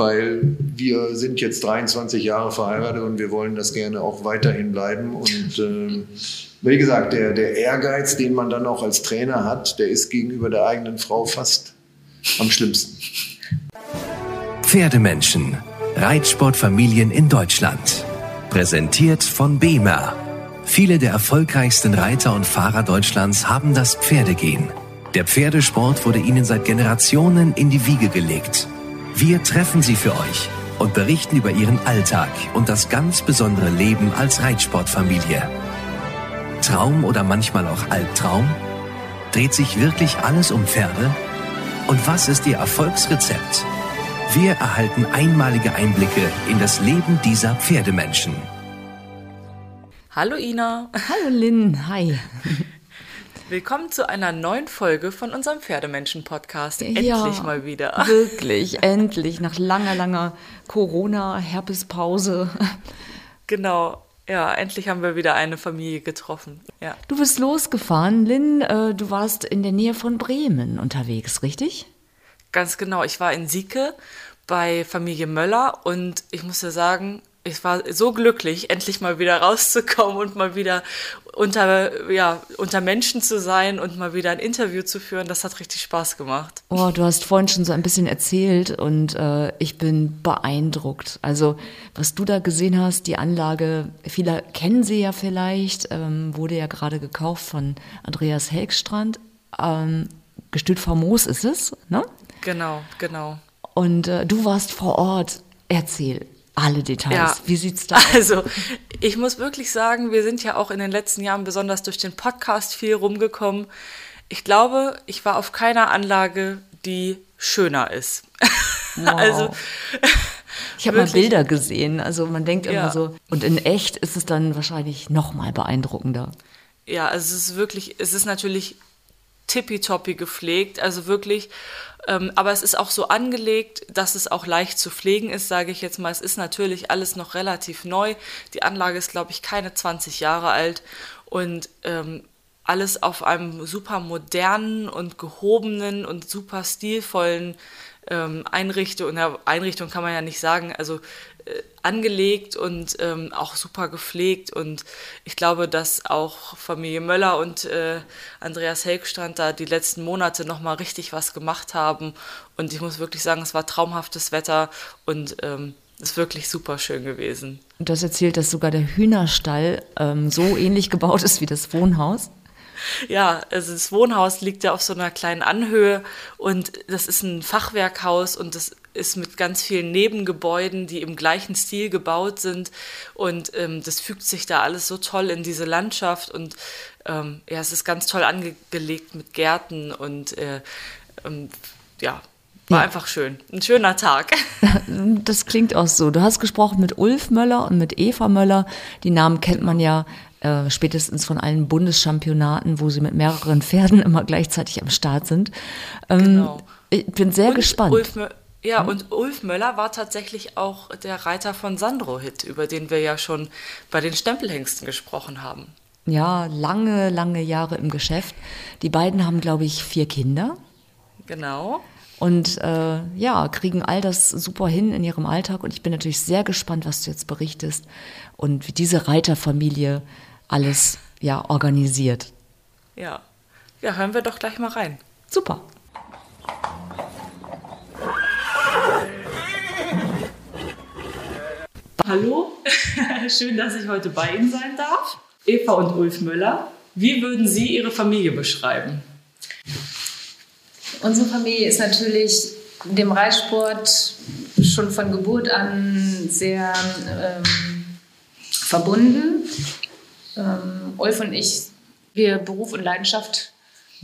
weil wir sind jetzt 23 Jahre verheiratet und wir wollen das gerne auch weiterhin bleiben. Und äh, wie gesagt, der, der Ehrgeiz, den man dann auch als Trainer hat, der ist gegenüber der eigenen Frau fast am schlimmsten. Pferdemenschen, Reitsportfamilien in Deutschland. Präsentiert von BEMA. Viele der erfolgreichsten Reiter und Fahrer Deutschlands haben das Pferdegehen. Der Pferdesport wurde ihnen seit Generationen in die Wiege gelegt. Wir treffen sie für euch und berichten über ihren Alltag und das ganz besondere Leben als Reitsportfamilie. Traum oder manchmal auch Albtraum? Dreht sich wirklich alles um Pferde? Und was ist ihr Erfolgsrezept? Wir erhalten einmalige Einblicke in das Leben dieser Pferdemenschen. Hallo Ina. Hallo Lynn, hi. Willkommen zu einer neuen Folge von unserem Pferdemenschen-Podcast. Endlich ja, mal wieder. Wirklich, endlich. Nach langer, langer Corona-Herpespause. Genau. Ja, endlich haben wir wieder eine Familie getroffen. Ja. Du bist losgefahren, Lynn. Äh, du warst in der Nähe von Bremen unterwegs, richtig? Ganz genau. Ich war in Sieke bei Familie Möller und ich muss ja sagen, ich war so glücklich, endlich mal wieder rauszukommen und mal wieder unter, ja, unter Menschen zu sein und mal wieder ein Interview zu führen. Das hat richtig Spaß gemacht. Oh, du hast vorhin schon so ein bisschen erzählt und äh, ich bin beeindruckt. Also, was du da gesehen hast, die Anlage, viele kennen sie ja vielleicht, ähm, wurde ja gerade gekauft von Andreas Helgstrand. Ähm, Gestüt Famos ist es, ne? Genau, genau. Und äh, du warst vor Ort. Erzähl, alle Details. Ja, Wie sieht's da aus? Also, ich muss wirklich sagen, wir sind ja auch in den letzten Jahren besonders durch den Podcast viel rumgekommen. Ich glaube, ich war auf keiner Anlage, die schöner ist. Wow. also ich habe mal Bilder gesehen. Also man denkt immer ja. so, und in echt ist es dann wahrscheinlich noch mal beeindruckender. Ja, also es ist wirklich, es ist natürlich tippitoppi gepflegt, also wirklich ähm, aber es ist auch so angelegt, dass es auch leicht zu pflegen ist, sage ich jetzt mal. Es ist natürlich alles noch relativ neu. Die Anlage ist, glaube ich, keine 20 Jahre alt und ähm, alles auf einem super modernen und gehobenen und super stilvollen ähm, Einrichtung, Einrichtung kann man ja nicht sagen, also angelegt und ähm, auch super gepflegt. Und ich glaube, dass auch Familie Möller und äh, Andreas Helgstrand da die letzten Monate nochmal richtig was gemacht haben. Und ich muss wirklich sagen, es war traumhaftes Wetter und ähm, ist wirklich super schön gewesen. Und du hast erzählt, dass sogar der Hühnerstall ähm, so ähnlich gebaut ist wie das Wohnhaus. Ja, also das Wohnhaus liegt ja auf so einer kleinen Anhöhe und das ist ein Fachwerkhaus und das ist mit ganz vielen Nebengebäuden, die im gleichen Stil gebaut sind. Und ähm, das fügt sich da alles so toll in diese Landschaft. Und ähm, ja, es ist ganz toll angelegt mit Gärten und äh, ähm, ja, war ja. einfach schön. Ein schöner Tag. Das klingt auch so. Du hast gesprochen mit Ulf Möller und mit Eva Möller. Die Namen kennt man ja äh, spätestens von allen Bundeschampionaten, wo sie mit mehreren Pferden immer gleichzeitig am Start sind. Ähm, genau. Ich bin sehr und gespannt. Ulf, ja, hm? und Ulf Möller war tatsächlich auch der Reiter von Sandro Hit, über den wir ja schon bei den Stempelhengsten gesprochen haben. Ja, lange, lange Jahre im Geschäft. Die beiden haben, glaube ich, vier Kinder. Genau. Und äh, ja, kriegen all das super hin in ihrem Alltag. Und ich bin natürlich sehr gespannt, was du jetzt berichtest und wie diese Reiterfamilie alles ja organisiert. Ja. Ja, hören wir doch gleich mal rein. Super. Hallo, schön, dass ich heute bei Ihnen sein darf. Eva und Ulf Möller. Wie würden Sie Ihre Familie beschreiben? Unsere Familie ist natürlich dem Reitsport schon von Geburt an sehr ähm, verbunden. Ähm, Ulf und ich, wir Beruf und Leidenschaft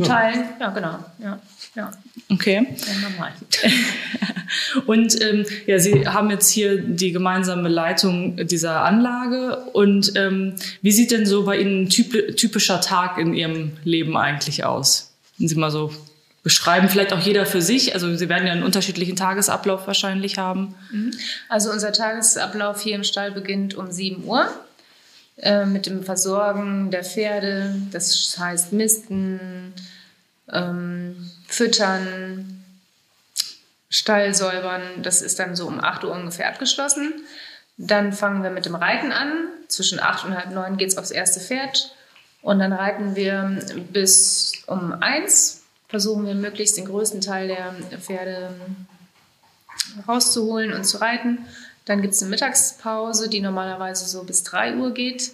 teilen. Ja, genau. Ja, ja. Okay. Normal. Und ähm, ja, Sie haben jetzt hier die gemeinsame Leitung dieser Anlage. Und ähm, wie sieht denn so bei Ihnen ein typ typischer Tag in Ihrem Leben eigentlich aus? Wenn Sie mal so beschreiben, vielleicht auch jeder für sich. Also Sie werden ja einen unterschiedlichen Tagesablauf wahrscheinlich haben. Mhm. Also unser Tagesablauf hier im Stall beginnt um 7 Uhr äh, mit dem Versorgen der Pferde. Das heißt Misten, ähm, füttern, Stall säubern. Das ist dann so um 8 Uhr ungefähr abgeschlossen. Dann fangen wir mit dem Reiten an. Zwischen 8 und halb 9 geht es aufs erste Pferd. Und dann reiten wir bis um 1. Versuchen wir möglichst den größten Teil der Pferde rauszuholen und zu reiten. Dann gibt es eine Mittagspause, die normalerweise so bis 3 Uhr geht.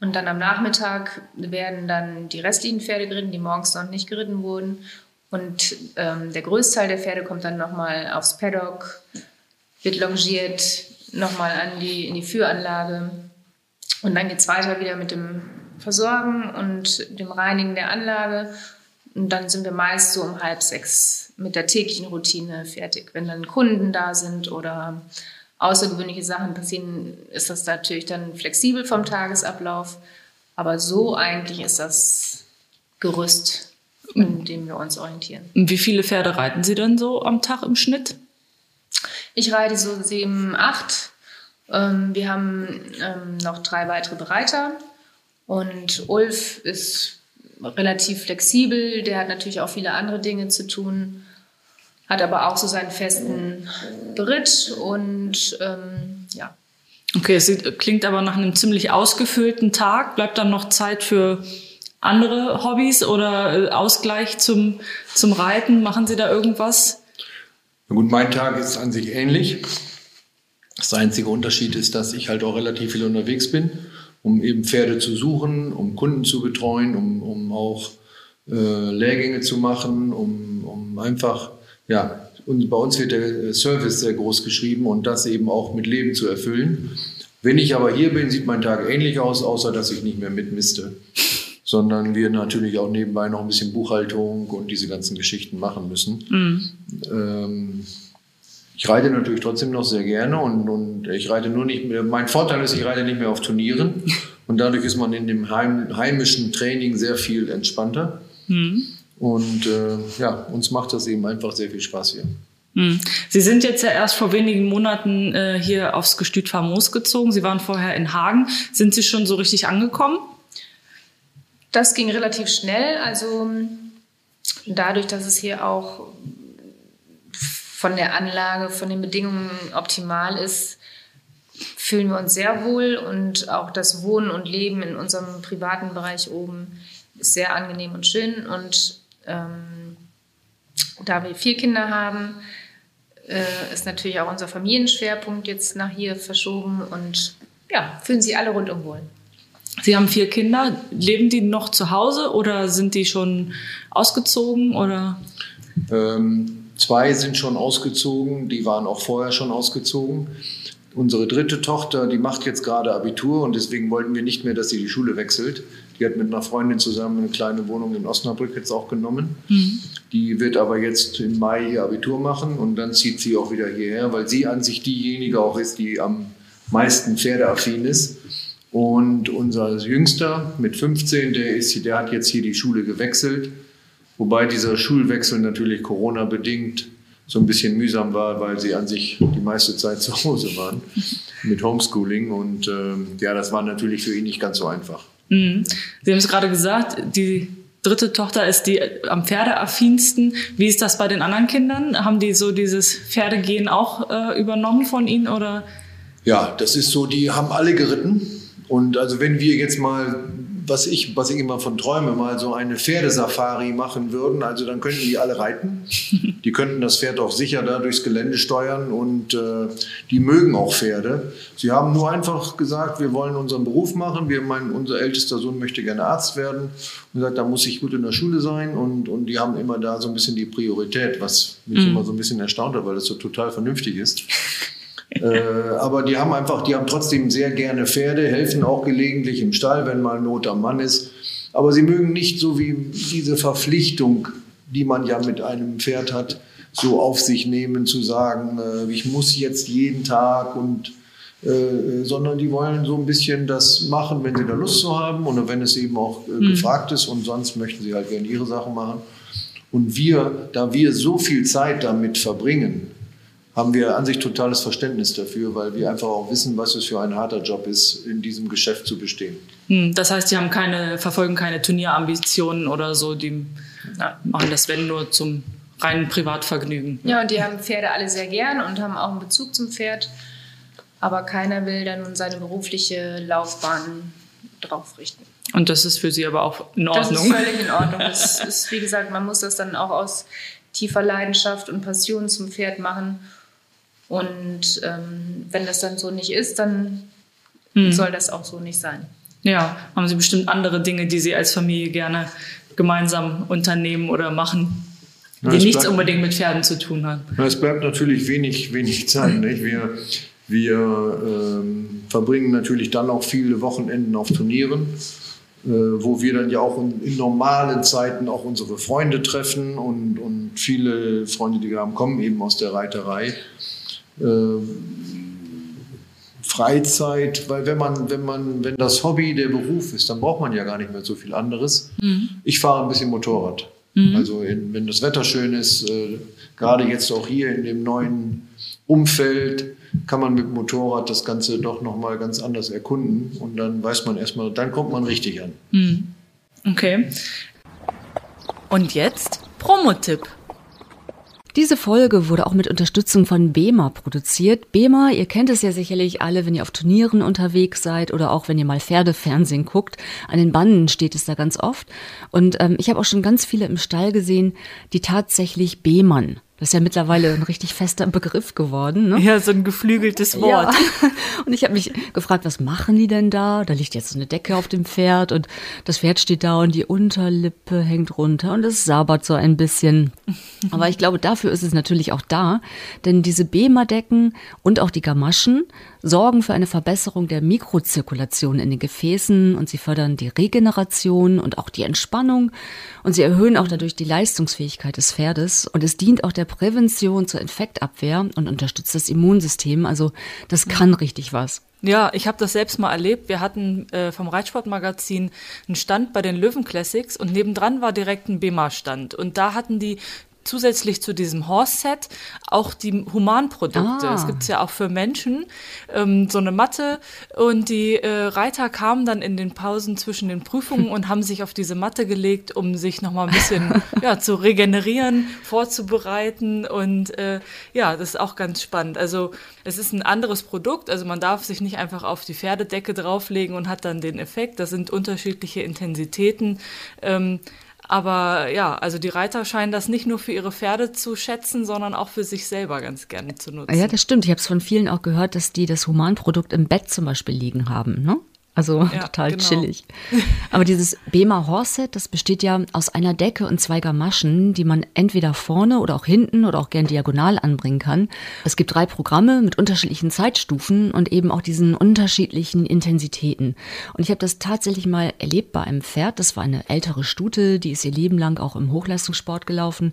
Und dann am Nachmittag werden dann die restlichen Pferde geritten, die morgens noch nicht geritten wurden. Und ähm, der Größteil der Pferde kommt dann nochmal aufs Paddock, wird longiert, nochmal an die, in die Führanlage. Und dann geht es weiter wieder mit dem Versorgen und dem Reinigen der Anlage. Und dann sind wir meist so um halb sechs mit der täglichen Routine fertig. Wenn dann Kunden da sind oder außergewöhnliche Sachen passieren, ist das natürlich dann flexibel vom Tagesablauf. Aber so eigentlich ist das Gerüst, in dem wir uns orientieren. Und wie viele Pferde reiten Sie dann so am Tag im Schnitt? Ich reite so sieben, acht. Ähm, wir haben ähm, noch drei weitere Bereiter. Und Ulf ist relativ flexibel. Der hat natürlich auch viele andere Dinge zu tun hat aber auch so seinen festen Beritt und ähm, ja. Okay, es klingt aber nach einem ziemlich ausgefüllten Tag. Bleibt dann noch Zeit für andere Hobbys oder äh, Ausgleich zum, zum Reiten? Machen Sie da irgendwas? Na gut, mein Tag ist an sich ähnlich. Das einzige Unterschied ist, dass ich halt auch relativ viel unterwegs bin, um eben Pferde zu suchen, um Kunden zu betreuen, um, um auch äh, Lehrgänge zu machen, um, um einfach ja, und bei uns wird der Service sehr groß geschrieben und das eben auch mit Leben zu erfüllen. Wenn ich aber hier bin, sieht mein Tag ähnlich aus, außer dass ich nicht mehr mitmiste, sondern wir natürlich auch nebenbei noch ein bisschen Buchhaltung und diese ganzen Geschichten machen müssen. Mhm. Ähm, ich reite natürlich trotzdem noch sehr gerne und, und ich reite nur nicht mehr, mein Vorteil ist, ich reite nicht mehr auf Turnieren und dadurch ist man in dem heim, heimischen Training sehr viel entspannter. Mhm. Und äh, ja, uns macht das eben einfach sehr viel Spaß hier. Hm. Sie sind jetzt ja erst vor wenigen Monaten äh, hier aufs Gestüt Famos gezogen. Sie waren vorher in Hagen. Sind Sie schon so richtig angekommen? Das ging relativ schnell. Also dadurch, dass es hier auch von der Anlage, von den Bedingungen optimal ist, fühlen wir uns sehr wohl und auch das Wohnen und Leben in unserem privaten Bereich oben ist sehr angenehm und schön und ähm, da wir vier Kinder haben, äh, ist natürlich auch unser Familienschwerpunkt jetzt nach hier verschoben und ja, fühlen sich alle rundum wohl. Sie haben vier Kinder. Leben die noch zu Hause oder sind die schon ausgezogen oder? Ähm, zwei sind schon ausgezogen, die waren auch vorher schon ausgezogen. Unsere dritte Tochter, die macht jetzt gerade Abitur und deswegen wollten wir nicht mehr, dass sie die Schule wechselt. Die hat mit einer Freundin zusammen eine kleine Wohnung in Osnabrück jetzt auch genommen. Mhm. Die wird aber jetzt im Mai ihr Abitur machen und dann zieht sie auch wieder hierher, weil sie an sich diejenige auch ist, die am meisten pferdeaffin ist. Und unser Jüngster mit 15, der, ist, der hat jetzt hier die Schule gewechselt. Wobei dieser Schulwechsel natürlich Corona-bedingt so ein bisschen mühsam war, weil sie an sich die meiste Zeit zu Hause waren mit Homeschooling. Und äh, ja, das war natürlich für ihn nicht ganz so einfach. Mhm. Sie haben es gerade gesagt, die dritte Tochter ist die am Pferdeaffinsten. Wie ist das bei den anderen Kindern? Haben die so dieses Pferdegehen auch äh, übernommen von Ihnen oder? Ja, das ist so, die haben alle geritten. Und also wenn wir jetzt mal was ich, was ich immer von träume, mal so eine Pferdesafari machen würden. Also dann könnten die alle reiten. Die könnten das Pferd auch sicher da durchs Gelände steuern und äh, die mögen auch Pferde. Sie haben nur einfach gesagt, wir wollen unseren Beruf machen. Wir meinen, unser ältester Sohn möchte gerne Arzt werden. Und gesagt, da muss ich gut in der Schule sein. Und, und die haben immer da so ein bisschen die Priorität, was mich mhm. immer so ein bisschen erstaunt hat, weil das so total vernünftig ist. Äh, aber die haben einfach, die haben trotzdem sehr gerne Pferde, helfen auch gelegentlich im Stall, wenn mal Not am Mann ist. Aber sie mögen nicht so wie diese Verpflichtung, die man ja mit einem Pferd hat, so auf sich nehmen, zu sagen, äh, ich muss jetzt jeden Tag und äh, sondern die wollen so ein bisschen das machen, wenn sie da Lust zu haben oder wenn es eben auch äh, mhm. gefragt ist und sonst möchten sie halt gerne ihre Sachen machen. Und wir, da wir so viel Zeit damit verbringen, haben wir an sich totales Verständnis dafür, weil wir einfach auch wissen, was es für ein harter Job ist, in diesem Geschäft zu bestehen. Hm, das heißt, Sie haben keine, verfolgen keine Turnierambitionen oder so, die na, machen das, wenn nur zum rein Privatvergnügen. Ja, und die haben Pferde alle sehr gern und haben auch einen Bezug zum Pferd. Aber keiner will dann nun seine berufliche Laufbahn drauf richten. Und das ist für Sie aber auch in Ordnung. Das ist völlig in Ordnung. Das ist, wie gesagt, man muss das dann auch aus tiefer Leidenschaft und Passion zum Pferd machen. Und ähm, wenn das dann so nicht ist, dann hm. soll das auch so nicht sein. Ja, haben Sie bestimmt andere Dinge, die Sie als Familie gerne gemeinsam unternehmen oder machen, die ja, nichts bleibt, unbedingt mit Pferden zu tun haben? Es bleibt natürlich wenig, wenig Zeit. Nicht? Wir, wir ähm, verbringen natürlich dann auch viele Wochenenden auf Turnieren. Äh, wo wir dann ja auch in, in, normalen Zeiten auch unsere Freunde treffen und, und viele Freunde, die wir haben, kommen eben aus der Reiterei. Äh, Freizeit, weil wenn man, wenn man, wenn das Hobby der Beruf ist, dann braucht man ja gar nicht mehr so viel anderes. Mhm. Ich fahre ein bisschen Motorrad. Mhm. Also in, wenn das Wetter schön ist, äh, gerade jetzt auch hier in dem neuen Umfeld, kann man mit Motorrad das Ganze doch nochmal ganz anders erkunden und dann weiß man erstmal, dann kommt man richtig an. Mhm. Okay. Und jetzt Promotipp. Diese Folge wurde auch mit Unterstützung von BEMA produziert. BEMA, ihr kennt es ja sicherlich alle, wenn ihr auf Turnieren unterwegs seid oder auch wenn ihr mal Pferdefernsehen guckt. An den Banden steht es da ganz oft. Und ähm, ich habe auch schon ganz viele im Stall gesehen, die tatsächlich BEMAN das ist ja mittlerweile ein richtig fester Begriff geworden. Ne? Ja, so ein geflügeltes Wort. Ja. Und ich habe mich gefragt, was machen die denn da? Da liegt jetzt so eine Decke auf dem Pferd und das Pferd steht da und die Unterlippe hängt runter und es sabert so ein bisschen. Aber ich glaube, dafür ist es natürlich auch da, denn diese Bema-Decken und auch die Gamaschen sorgen für eine Verbesserung der Mikrozirkulation in den Gefäßen und sie fördern die Regeneration und auch die Entspannung und sie erhöhen auch dadurch die Leistungsfähigkeit des Pferdes und es dient auch der Prävention zur Infektabwehr und unterstützt das Immunsystem. Also das kann richtig was. Ja, ich habe das selbst mal erlebt. Wir hatten äh, vom Reitsportmagazin einen Stand bei den Löwen Classics und nebendran war direkt ein BEMA-Stand. Und da hatten die zusätzlich zu diesem Horse-Set auch die Humanprodukte. Ah. Es gibt ja auch für Menschen ähm, so eine Matte und die äh, Reiter kamen dann in den Pausen zwischen den Prüfungen und haben sich auf diese Matte gelegt, um sich nochmal ein bisschen ja, zu regenerieren, vorzubereiten und äh, ja, das ist auch ganz spannend. Also es ist ein anderes Produkt, also man darf sich nicht einfach auf die Pferdedecke drauflegen und hat dann den Effekt. Das sind unterschiedliche Intensitäten. Ähm, aber ja, also die Reiter scheinen das nicht nur für ihre Pferde zu schätzen, sondern auch für sich selber ganz gerne zu nutzen. Ja, das stimmt. Ich habe es von vielen auch gehört, dass die das Humanprodukt im Bett zum Beispiel liegen haben. Ne? Also ja, total genau. chillig. Aber dieses Bema Horset, das besteht ja aus einer Decke und zwei Gamaschen, die man entweder vorne oder auch hinten oder auch gern diagonal anbringen kann. Es gibt drei Programme mit unterschiedlichen Zeitstufen und eben auch diesen unterschiedlichen Intensitäten. Und ich habe das tatsächlich mal erlebt bei einem Pferd. Das war eine ältere Stute, die ist ihr Leben lang auch im Hochleistungssport gelaufen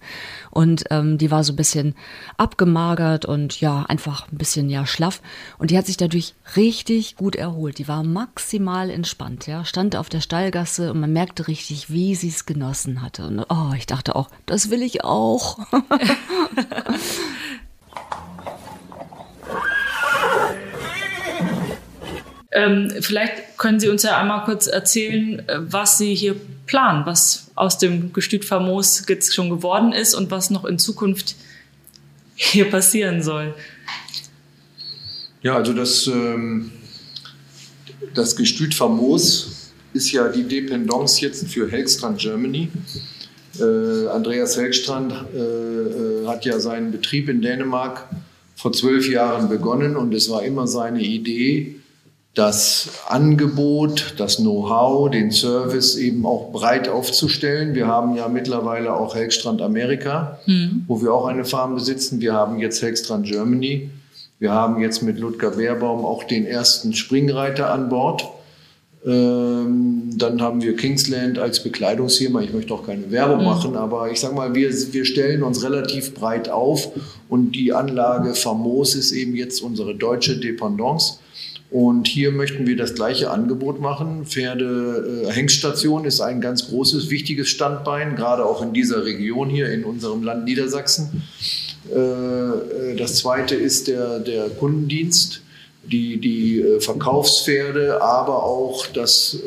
und ähm, die war so ein bisschen abgemagert und ja einfach ein bisschen ja schlaff. Und die hat sich dadurch richtig gut erholt. Die war max maximal entspannt, ja, stand auf der Stallgasse und man merkte richtig, wie sie es genossen hatte. Und oh, ich dachte auch, das will ich auch. ähm, vielleicht können Sie uns ja einmal kurz erzählen, äh, was Sie hier planen, was aus dem Gestüt Famos jetzt schon geworden ist und was noch in Zukunft hier passieren soll. Ja, also das ähm, das Gestüt Famos ist ja die Dependance jetzt für Helgstrand Germany. Äh, Andreas Helgstrand äh, äh, hat ja seinen Betrieb in Dänemark vor zwölf Jahren begonnen und es war immer seine Idee, das Angebot, das Know-how, den Service eben auch breit aufzustellen. Wir haben ja mittlerweile auch Helgstrand Amerika, mhm. wo wir auch eine Farm besitzen. Wir haben jetzt Helgstrand Germany. Wir haben jetzt mit Ludger Beerbaum auch den ersten Springreiter an Bord. Ähm, dann haben wir Kingsland als Bekleidungsfirma. Ich möchte auch keine Werbung mhm. machen, aber ich sage mal, wir, wir stellen uns relativ breit auf und die Anlage Famos ist eben jetzt unsere deutsche Dependance. Und hier möchten wir das gleiche Angebot machen. Pferde äh, Hengststation ist ein ganz großes, wichtiges Standbein, gerade auch in dieser Region hier in unserem Land Niedersachsen. Äh, äh, das zweite ist der, der Kundendienst, die, die äh, Verkaufspferde, aber auch das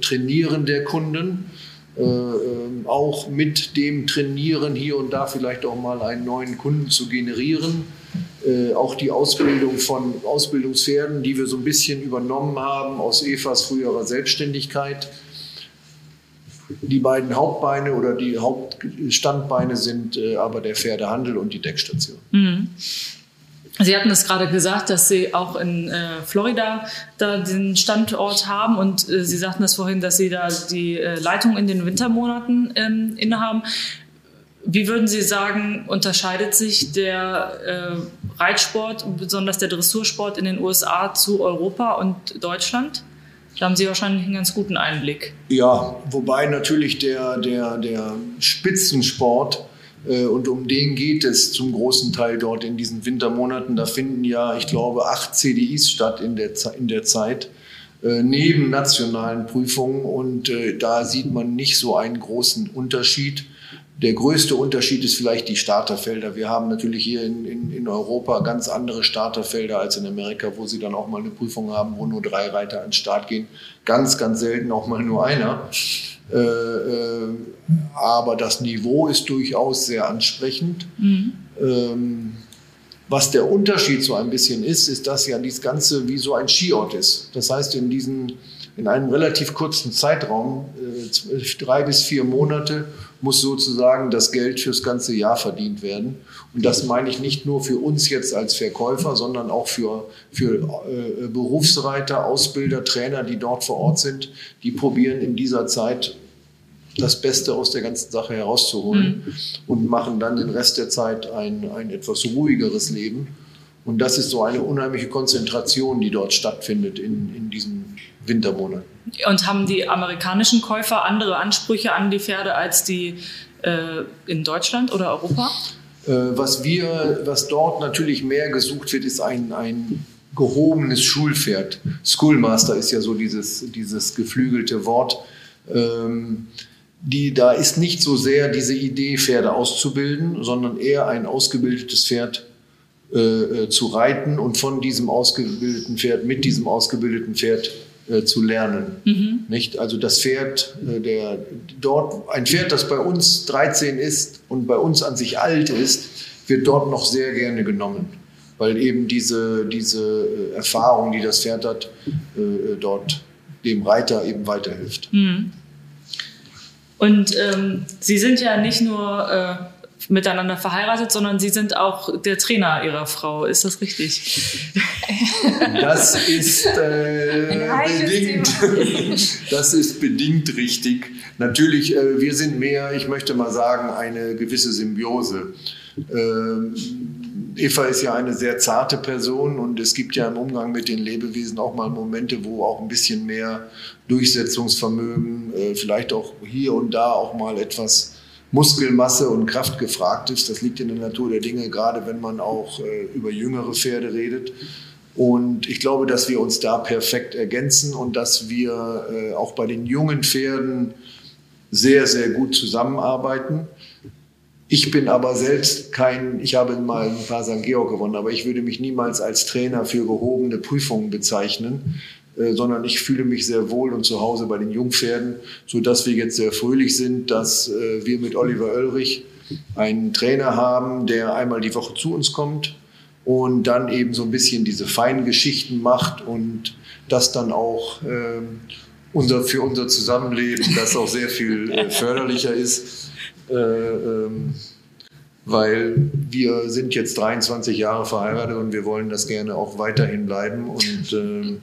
Trainieren der Kunden. äh, ähm, auch mit dem Trainieren hier und da vielleicht auch mal einen neuen Kunden zu generieren. Auch die Ausbildung von Ausbildungspferden, die wir so ein bisschen übernommen haben aus Evas früherer Selbstständigkeit. Die beiden Hauptbeine oder die Hauptstandbeine sind äh, aber der Pferdehandel und die Deckstation. Mhm. Sie hatten es gerade gesagt, dass Sie auch in äh, Florida da den Standort haben und äh, Sie sagten es vorhin, dass Sie da die äh, Leitung in den Wintermonaten ähm, innehaben. Wie würden Sie sagen, unterscheidet sich der äh, Reitsport, besonders der Dressursport in den USA zu Europa und Deutschland? Da haben Sie wahrscheinlich einen ganz guten Einblick. Ja, wobei natürlich der, der, der Spitzensport äh, und um den geht es zum großen Teil dort in diesen Wintermonaten. Da finden ja, ich glaube, acht CDIs statt in der, in der Zeit, äh, neben nationalen Prüfungen. Und äh, da sieht man nicht so einen großen Unterschied. Der größte Unterschied ist vielleicht die Starterfelder. Wir haben natürlich hier in, in, in, Europa ganz andere Starterfelder als in Amerika, wo sie dann auch mal eine Prüfung haben, wo nur drei Reiter an den Start gehen. Ganz, ganz selten auch mal nur einer. Äh, äh, aber das Niveau ist durchaus sehr ansprechend. Mhm. Ähm, was der Unterschied so ein bisschen ist, ist, dass ja dieses Ganze wie so ein Skiort ist. Das heißt, in, diesen, in einem relativ kurzen Zeitraum, äh, drei bis vier Monate, muss sozusagen das Geld fürs ganze Jahr verdient werden. Und das meine ich nicht nur für uns jetzt als Verkäufer, sondern auch für, für äh, Berufsreiter, Ausbilder, Trainer, die dort vor Ort sind. Die probieren in dieser Zeit das Beste aus der ganzen Sache herauszuholen mhm. und machen dann den Rest der Zeit ein, ein etwas ruhigeres Leben. Und das ist so eine unheimliche Konzentration, die dort stattfindet in, in diesen Wintermonaten. Und haben die amerikanischen Käufer andere Ansprüche an die Pferde als die äh, in Deutschland oder Europa? Äh, was wir, was dort natürlich mehr gesucht wird, ist ein, ein gehobenes Schulpferd. Schoolmaster ist ja so dieses, dieses geflügelte Wort. Ähm, die, da ist nicht so sehr diese Idee, Pferde auszubilden, sondern eher ein ausgebildetes Pferd äh, äh, zu reiten und von diesem ausgebildeten Pferd, mit diesem ausgebildeten Pferd äh, zu lernen. Mhm. Nicht? Also das Pferd, äh, der dort, ein Pferd, das bei uns 13 ist und bei uns an sich alt ist, wird dort noch sehr gerne genommen, weil eben diese, diese äh, Erfahrung, die das Pferd hat, dort dem Reiter eben weiterhilft. Mhm. Und ähm, Sie sind ja nicht nur miteinander verheiratet, sondern Sie sind auch der Trainer Ihrer Frau. Ist das richtig? Das ist äh, bedingt. Das ist bedingt richtig. Natürlich, äh, wir sind mehr, ich möchte mal sagen, eine gewisse Symbiose. Ähm, Eva ist ja eine sehr zarte Person und es gibt ja im Umgang mit den Lebewesen auch mal Momente, wo auch ein bisschen mehr Durchsetzungsvermögen, äh, vielleicht auch hier und da auch mal etwas Muskelmasse und Kraft gefragt ist. Das liegt in der Natur der Dinge, gerade wenn man auch äh, über jüngere Pferde redet. Und ich glaube, dass wir uns da perfekt ergänzen und dass wir äh, auch bei den jungen Pferden sehr, sehr gut zusammenarbeiten. Ich bin aber selbst kein, ich habe mal ein paar St. Georg gewonnen, aber ich würde mich niemals als Trainer für gehobene Prüfungen bezeichnen, sondern ich fühle mich sehr wohl und zu Hause bei den Jungpferden, so dass wir jetzt sehr fröhlich sind, dass äh, wir mit Oliver Oelrich einen Trainer haben, der einmal die Woche zu uns kommt und dann eben so ein bisschen diese feinen Geschichten macht und das dann auch äh, unser, für unser Zusammenleben, das auch sehr viel äh, förderlicher ist äh, ähm, weil wir sind jetzt 23 Jahre verheiratet und wir wollen das gerne auch weiterhin bleiben. Und äh,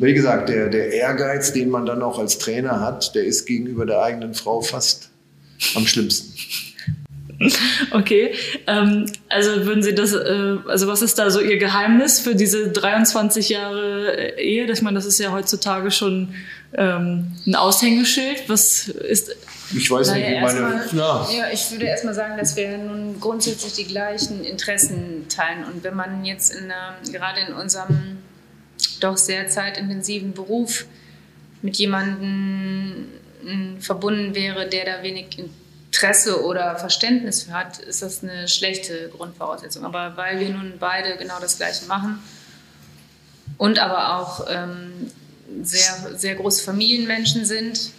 wie gesagt, der, der Ehrgeiz, den man dann auch als Trainer hat, der ist gegenüber der eigenen Frau fast am schlimmsten. Okay, ähm, also würden Sie das, äh, also was ist da so Ihr Geheimnis für diese 23 Jahre Ehe? Ich meine, das ist ja heutzutage schon ähm, ein Aushängeschild. Was ist ich weiß naja, nicht, wie meine. Mal, ja. ja. ich würde erstmal sagen, dass wir nun grundsätzlich die gleichen Interessen teilen. Und wenn man jetzt in, äh, gerade in unserem doch sehr zeitintensiven Beruf mit jemandem äh, verbunden wäre, der da wenig Interesse oder Verständnis für hat, ist das eine schlechte Grundvoraussetzung. Aber weil wir nun beide genau das Gleiche machen und aber auch ähm, sehr, sehr große Familienmenschen sind,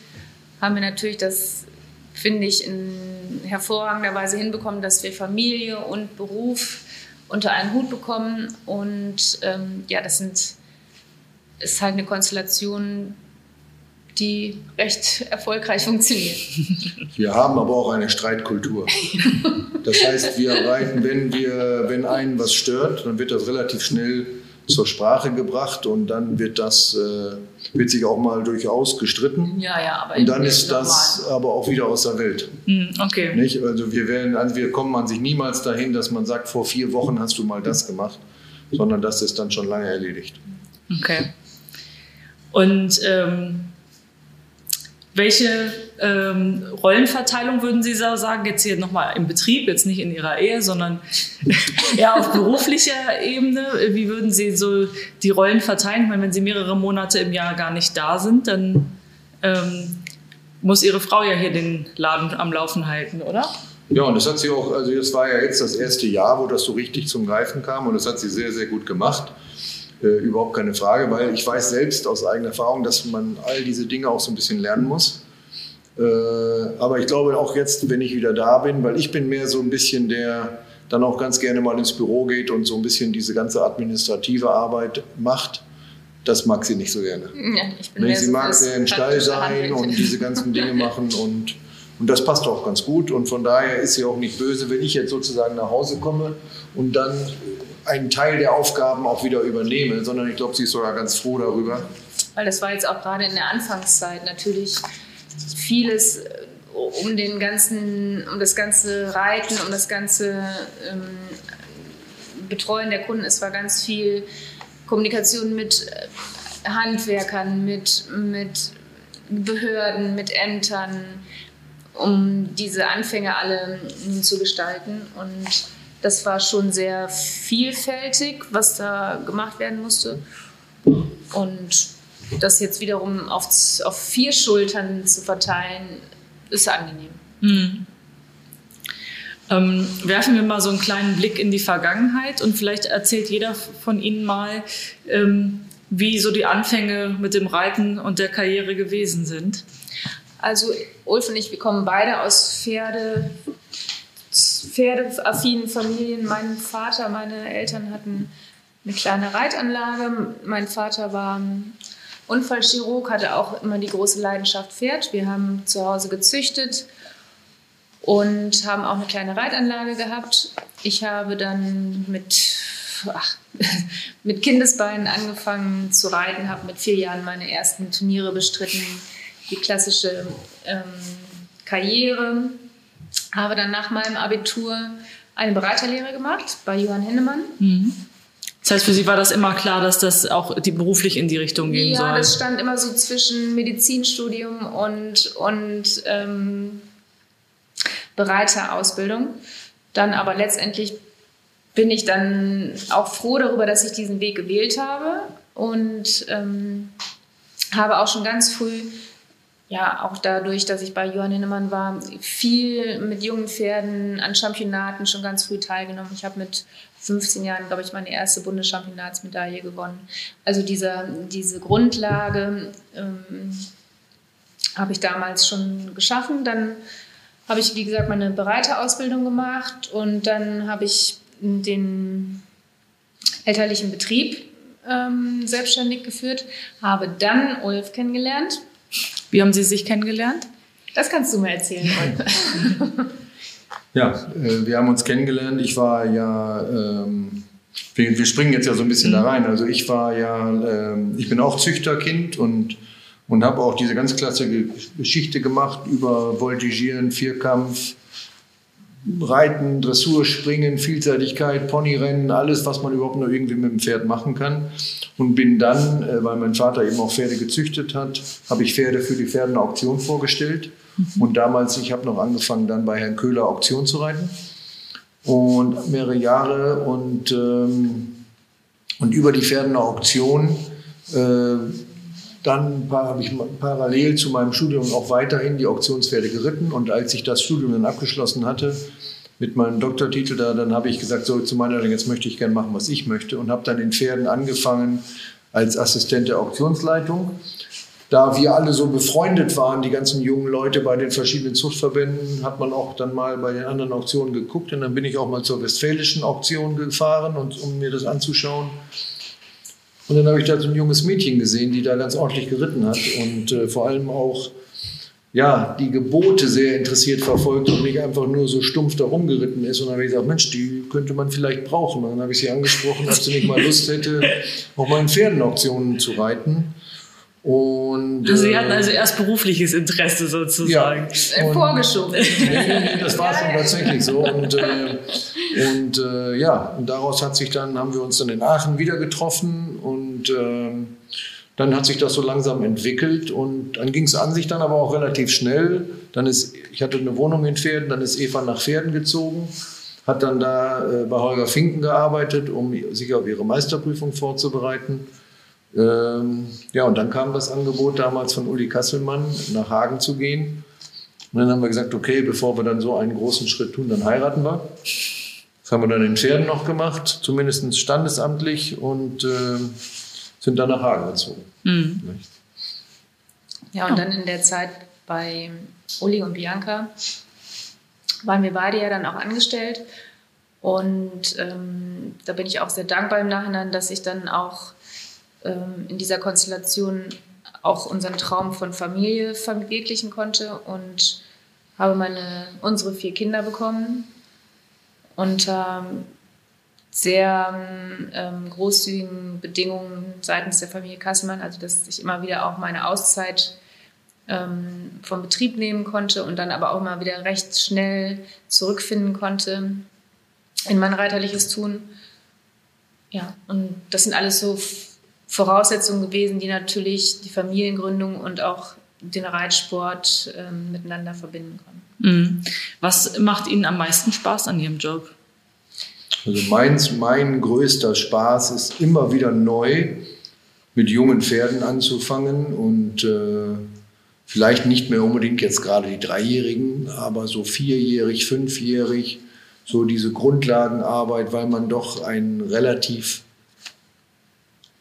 haben wir natürlich das finde ich, in hervorragender Weise hinbekommen, dass wir Familie und Beruf unter einen Hut bekommen. Und ähm, ja, das sind, ist halt eine Konstellation, die recht erfolgreich funktioniert. Wir haben aber auch eine Streitkultur. Das heißt, wir reiten, wenn wir, wenn einen was stört, dann wird das relativ schnell zur Sprache gebracht und dann wird das äh, wird sich auch mal durchaus gestritten. Ja, ja, aber und dann ist das normal. aber auch wieder aus der Welt. Hm, okay. Nicht? Also wir werden, also wir kommen an sich niemals dahin, dass man sagt, vor vier Wochen hast du mal das gemacht, sondern das ist dann schon lange erledigt. Okay. Und ähm, welche ähm, Rollenverteilung würden Sie sagen, jetzt hier nochmal im Betrieb, jetzt nicht in Ihrer Ehe, sondern eher auf beruflicher Ebene? Wie würden Sie so die Rollen verteilen? Ich meine, wenn Sie mehrere Monate im Jahr gar nicht da sind, dann ähm, muss Ihre Frau ja hier den Laden am Laufen halten, oder? Ja, und das hat sie auch, also das war ja jetzt das erste Jahr, wo das so richtig zum Greifen kam und das hat sie sehr, sehr gut gemacht. Äh, überhaupt keine Frage, weil ich weiß selbst aus eigener Erfahrung, dass man all diese Dinge auch so ein bisschen lernen muss. Äh, aber ich glaube auch jetzt, wenn ich wieder da bin, weil ich bin mehr so ein bisschen der, dann auch ganz gerne mal ins Büro geht und so ein bisschen diese ganze administrative Arbeit macht. Das mag sie nicht so gerne. Ja, ich bin nee, sie so mag sehr im Stall sein und diese ganzen Dinge machen und, und das passt auch ganz gut. Und von daher ist sie auch nicht böse, wenn ich jetzt sozusagen nach Hause komme und dann einen Teil der Aufgaben auch wieder übernehme, sondern ich glaube, sie ist sogar ganz froh darüber. Weil das war jetzt auch gerade in der Anfangszeit natürlich vieles äh, um den ganzen, um das ganze Reiten, um das ganze ähm, Betreuen der Kunden. Es war ganz viel Kommunikation mit äh, Handwerkern, mit, mit Behörden, mit Ämtern, um diese Anfänge alle zu gestalten. Und das war schon sehr vielfältig, was da gemacht werden musste. Und das jetzt wiederum auf, auf vier Schultern zu verteilen, ist angenehm. Mhm. Ähm, werfen wir mal so einen kleinen Blick in die Vergangenheit und vielleicht erzählt jeder von Ihnen mal, ähm, wie so die Anfänge mit dem Reiten und der Karriere gewesen sind. Also Ulf und ich, wir kommen beide aus Pferde, pferdeaffinen Familien. Mein Vater, meine Eltern hatten eine kleine Reitanlage. Mein Vater war Unfallchirurg, hatte auch immer die große Leidenschaft Pferd. Wir haben zu Hause gezüchtet und haben auch eine kleine Reitanlage gehabt. Ich habe dann mit, ach, mit Kindesbeinen angefangen zu reiten, habe mit vier Jahren meine ersten Turniere bestritten, die klassische ähm, Karriere. Habe dann nach meinem Abitur eine Bereiterlehre gemacht bei Johann Hennemann. Mhm. Das heißt, für Sie war das immer klar, dass das auch die beruflich in die Richtung gehen ja, soll? Ja, das stand immer so zwischen Medizinstudium und, und ähm, Bereiterausbildung. Dann aber letztendlich bin ich dann auch froh darüber, dass ich diesen Weg gewählt habe und ähm, habe auch schon ganz früh ja, auch dadurch, dass ich bei Johann Hinnemann war, viel mit jungen Pferden an Championaten schon ganz früh teilgenommen. Ich habe mit 15 Jahren, glaube ich, meine erste Bundeschampionatsmedaille gewonnen. Also diese, diese Grundlage ähm, habe ich damals schon geschaffen. Dann habe ich, wie gesagt, meine Bereiterausbildung gemacht und dann habe ich den elterlichen Betrieb ähm, selbstständig geführt, habe dann Ulf kennengelernt wie haben Sie sich kennengelernt? Das kannst du mir erzählen. ja, äh, wir haben uns kennengelernt. Ich war ja, ähm, wir, wir, springen jetzt ja so ein bisschen mhm. da rein. Also ich war ja, ähm, ich bin auch Züchterkind und, und habe auch diese ganz klassische Geschichte gemacht über Voltigieren, Vierkampf, Reiten, Dressur, Springen, Vielseitigkeit, Ponyrennen, alles, was man überhaupt nur irgendwie mit dem Pferd machen kann. Und bin dann, äh, weil mein Vater eben auch Pferde gezüchtet hat, habe ich Pferde für die Pferdenauktion vorgestellt. Mhm. Und damals, ich habe noch angefangen, dann bei Herrn Köhler Auktion zu reiten. Und mehrere Jahre und, ähm, und über die Pferdenauktion äh, dann habe ich parallel zu meinem Studium auch weiterhin die Auktionspferde geritten. Und als ich das Studium dann abgeschlossen hatte, mit meinem Doktortitel da, dann habe ich gesagt, so zu meiner jetzt möchte ich gerne machen, was ich möchte. Und habe dann in Pferden angefangen als Assistent der Auktionsleitung. da wir alle so befreundet waren, die ganzen jungen Leute bei den verschiedenen Zuchtverbänden, hat man auch dann mal bei den anderen Auktionen geguckt. Und dann bin ich auch mal zur westfälischen Auktion gefahren, und, um mir das anzuschauen. Und dann habe ich da so ein junges Mädchen gesehen, die da ganz ordentlich geritten hat und äh, vor allem auch ja, die Gebote sehr interessiert verfolgt und nicht einfach nur so stumpf da rumgeritten ist. Und dann habe ich gesagt, Mensch, die könnte man vielleicht brauchen. Und dann habe ich sie angesprochen, ob sie nicht mal Lust hätte, auch mal in Pferdenauktionen zu reiten. Und, also Sie hatten also erst berufliches Interesse sozusagen. Ja, vorgeschoben. das war schon tatsächlich so. Und, äh, und äh, ja, und daraus hat sich dann, haben wir uns dann in Aachen wieder getroffen und äh, dann hat sich das so langsam entwickelt und dann ging es an sich dann aber auch relativ schnell. Dann ist, ich hatte eine Wohnung in Pferden, dann ist Eva nach Pferden gezogen, hat dann da äh, bei Holger Finken gearbeitet, um sich auf ihre Meisterprüfung vorzubereiten. Ähm, ja, und dann kam das Angebot damals von Uli Kasselmann, nach Hagen zu gehen. Und dann haben wir gesagt, okay, bevor wir dann so einen großen Schritt tun, dann heiraten wir. Das haben wir dann in Pferden noch gemacht, zumindest standesamtlich und äh, sind dann nach Hagen gezogen. Mhm. Ja, und dann in der Zeit bei Uli und Bianca waren wir beide ja dann auch angestellt. Und ähm, da bin ich auch sehr dankbar im Nachhinein, dass ich dann auch ähm, in dieser Konstellation auch unseren Traum von Familie verwirklichen konnte und habe meine, unsere vier Kinder bekommen unter sehr ähm, großzügigen Bedingungen seitens der Familie Kasselmann, also dass ich immer wieder auch meine Auszeit ähm, vom Betrieb nehmen konnte und dann aber auch immer wieder recht schnell zurückfinden konnte in mein reiterliches Tun. Ja, und das sind alles so Voraussetzungen gewesen, die natürlich die Familiengründung und auch den Reitsport ähm, miteinander verbinden können. Mhm. Was macht Ihnen am meisten Spaß an Ihrem Job? Also meins, mein größter Spaß ist immer wieder neu mit jungen Pferden anzufangen und äh, vielleicht nicht mehr unbedingt jetzt gerade die Dreijährigen, aber so vierjährig, fünfjährig, so diese Grundlagenarbeit, weil man doch ein relativ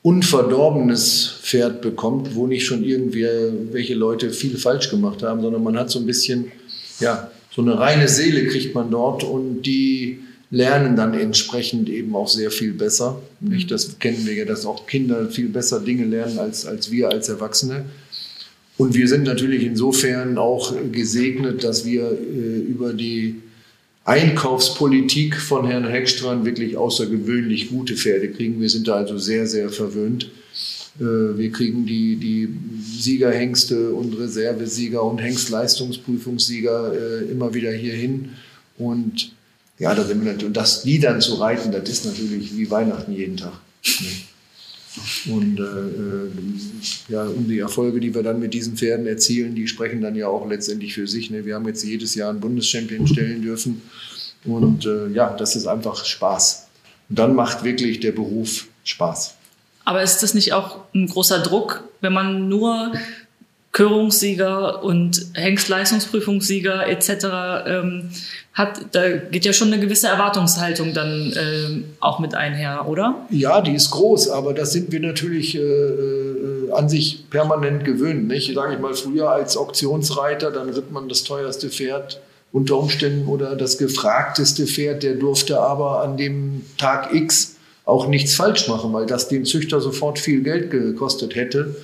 unverdorbenes Pferd bekommt, wo nicht schon irgendwie welche Leute viel falsch gemacht haben, sondern man hat so ein bisschen, ja, so eine reine Seele kriegt man dort und die lernen dann entsprechend eben auch sehr viel besser. Nicht? Mhm. Das kennen wir ja, dass auch Kinder viel besser Dinge lernen als, als wir als Erwachsene. Und wir sind natürlich insofern auch gesegnet, dass wir äh, über die Einkaufspolitik von Herrn Heckstrand wirklich außergewöhnlich gute Pferde kriegen. Wir sind da also sehr, sehr verwöhnt. Äh, wir kriegen die, die Siegerhengste und Reservesieger und Hengstleistungsprüfungssieger äh, immer wieder hier hin. Und ja, da sind wir natürlich, und das die dann zu reiten, das ist natürlich wie Weihnachten jeden Tag. Und äh, äh, ja, um die Erfolge, die wir dann mit diesen Pferden erzielen, die sprechen dann ja auch letztendlich für sich. Ne? Wir haben jetzt jedes Jahr einen Bundeschampion stellen dürfen. Und äh, ja, das ist einfach Spaß. Und dann macht wirklich der Beruf Spaß. Aber ist das nicht auch ein großer Druck, wenn man nur Körungssieger und Hengstleistungsprüfungssieger etc. Ähm, hat, da geht ja schon eine gewisse Erwartungshaltung dann ähm, auch mit einher, oder? Ja, die ist groß, aber das sind wir natürlich äh, äh, an sich permanent gewöhnt. Nicht? Sage ich mal, früher als Auktionsreiter, dann ritt man das teuerste Pferd unter Umständen oder das gefragteste Pferd, der durfte aber an dem Tag X auch nichts falsch machen, weil das dem Züchter sofort viel Geld gekostet hätte.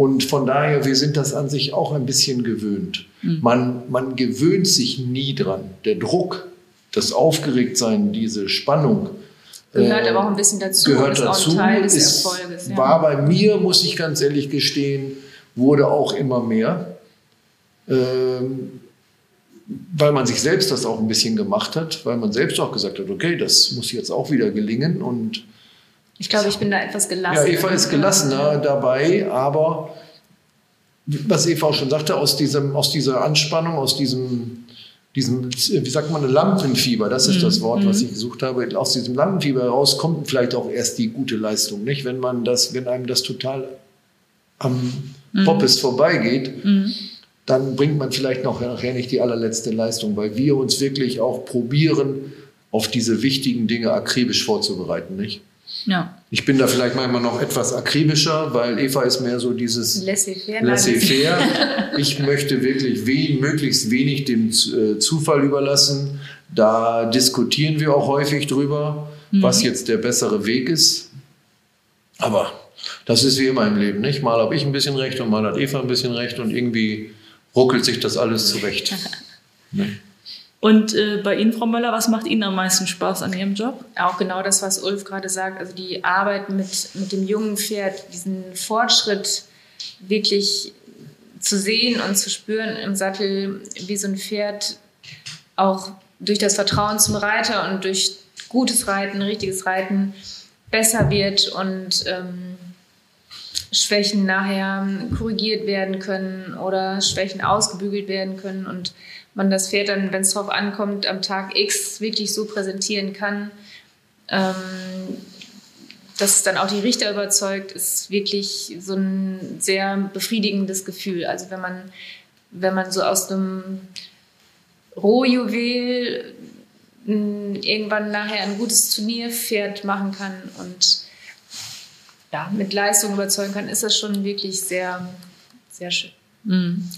Und von daher, wir sind das an sich auch ein bisschen gewöhnt. Mhm. Man, man gewöhnt sich nie dran. Der Druck, das Aufgeregtsein, diese Spannung. Gehört äh, aber auch ein bisschen dazu. Gehört ist dazu. Auch Teil des ist, Erfolges. Ja. War bei mir, muss ich ganz ehrlich gestehen, wurde auch immer mehr. Ähm, weil man sich selbst das auch ein bisschen gemacht hat, weil man selbst auch gesagt hat, okay, das muss jetzt auch wieder gelingen und ich glaube, ich bin da etwas gelassener. Ja, Eva ist gelassener dabei, aber was Eva auch schon sagte, aus, diesem, aus dieser Anspannung, aus diesem, diesem, wie sagt man, Lampenfieber, das ist mhm. das Wort, was mhm. ich gesucht habe, aus diesem Lampenfieber heraus kommt vielleicht auch erst die gute Leistung, nicht? Wenn man das, wenn einem das total am mhm. Poppes vorbeigeht, mhm. dann bringt man vielleicht noch nachher nicht die allerletzte Leistung, weil wir uns wirklich auch probieren, auf diese wichtigen Dinge akribisch vorzubereiten, nicht? Ja. Ich bin da vielleicht manchmal noch etwas akribischer, weil Eva ist mehr so dieses Laissez-faire. Laissez-faire. Ich möchte wirklich we möglichst wenig dem äh, Zufall überlassen. Da diskutieren wir auch häufig drüber, mhm. was jetzt der bessere Weg ist. Aber das ist wie immer im Leben, nicht? Mal habe ich ein bisschen recht und mal hat Eva ein bisschen recht und irgendwie ruckelt sich das alles zurecht. ne? Und äh, bei Ihnen, Frau Möller, was macht Ihnen am meisten Spaß an Ihrem Job? Auch genau das, was Ulf gerade sagt. Also die Arbeit mit, mit dem jungen Pferd, diesen Fortschritt wirklich zu sehen und zu spüren im Sattel, wie so ein Pferd auch durch das Vertrauen zum Reiter und durch gutes Reiten, richtiges Reiten besser wird und ähm, Schwächen nachher korrigiert werden können oder Schwächen ausgebügelt werden können und man das Pferd dann, wenn es drauf ankommt, am Tag X wirklich so präsentieren kann, ähm, dass es dann auch die Richter überzeugt, ist wirklich so ein sehr befriedigendes Gefühl. Also wenn man, wenn man so aus einem Rohjuwel irgendwann nachher ein gutes Turnierpferd machen kann und ja, mit Leistung überzeugen kann, ist das schon wirklich sehr, sehr schön. Mhm.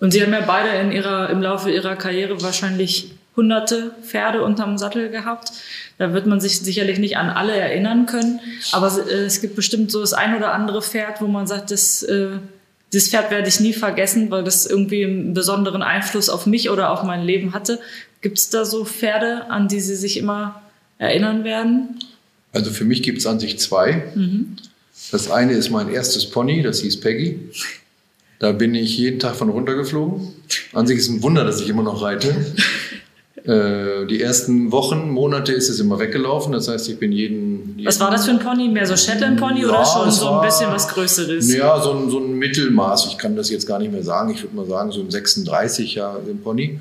Und Sie haben ja beide in ihrer, im Laufe Ihrer Karriere wahrscheinlich hunderte Pferde unterm Sattel gehabt. Da wird man sich sicherlich nicht an alle erinnern können. Aber äh, es gibt bestimmt so das ein oder andere Pferd, wo man sagt, das, äh, das Pferd werde ich nie vergessen, weil das irgendwie einen besonderen Einfluss auf mich oder auf mein Leben hatte. Gibt es da so Pferde, an die Sie sich immer erinnern werden? Also für mich gibt es an sich zwei. Mhm. Das eine ist mein erstes Pony, das hieß Peggy. Da bin ich jeden Tag von runtergeflogen. An sich ist ein Wunder, dass ich immer noch reite. Äh, die ersten Wochen, Monate ist es immer weggelaufen. Das heißt, ich bin jeden. jeden was war das für ein Pony? Mehr so Shetland-Pony ja, oder schon so ein bisschen was Größeres? Ja, so ein, so ein Mittelmaß. Ich kann das jetzt gar nicht mehr sagen. Ich würde mal sagen, so ein 36 er Pony.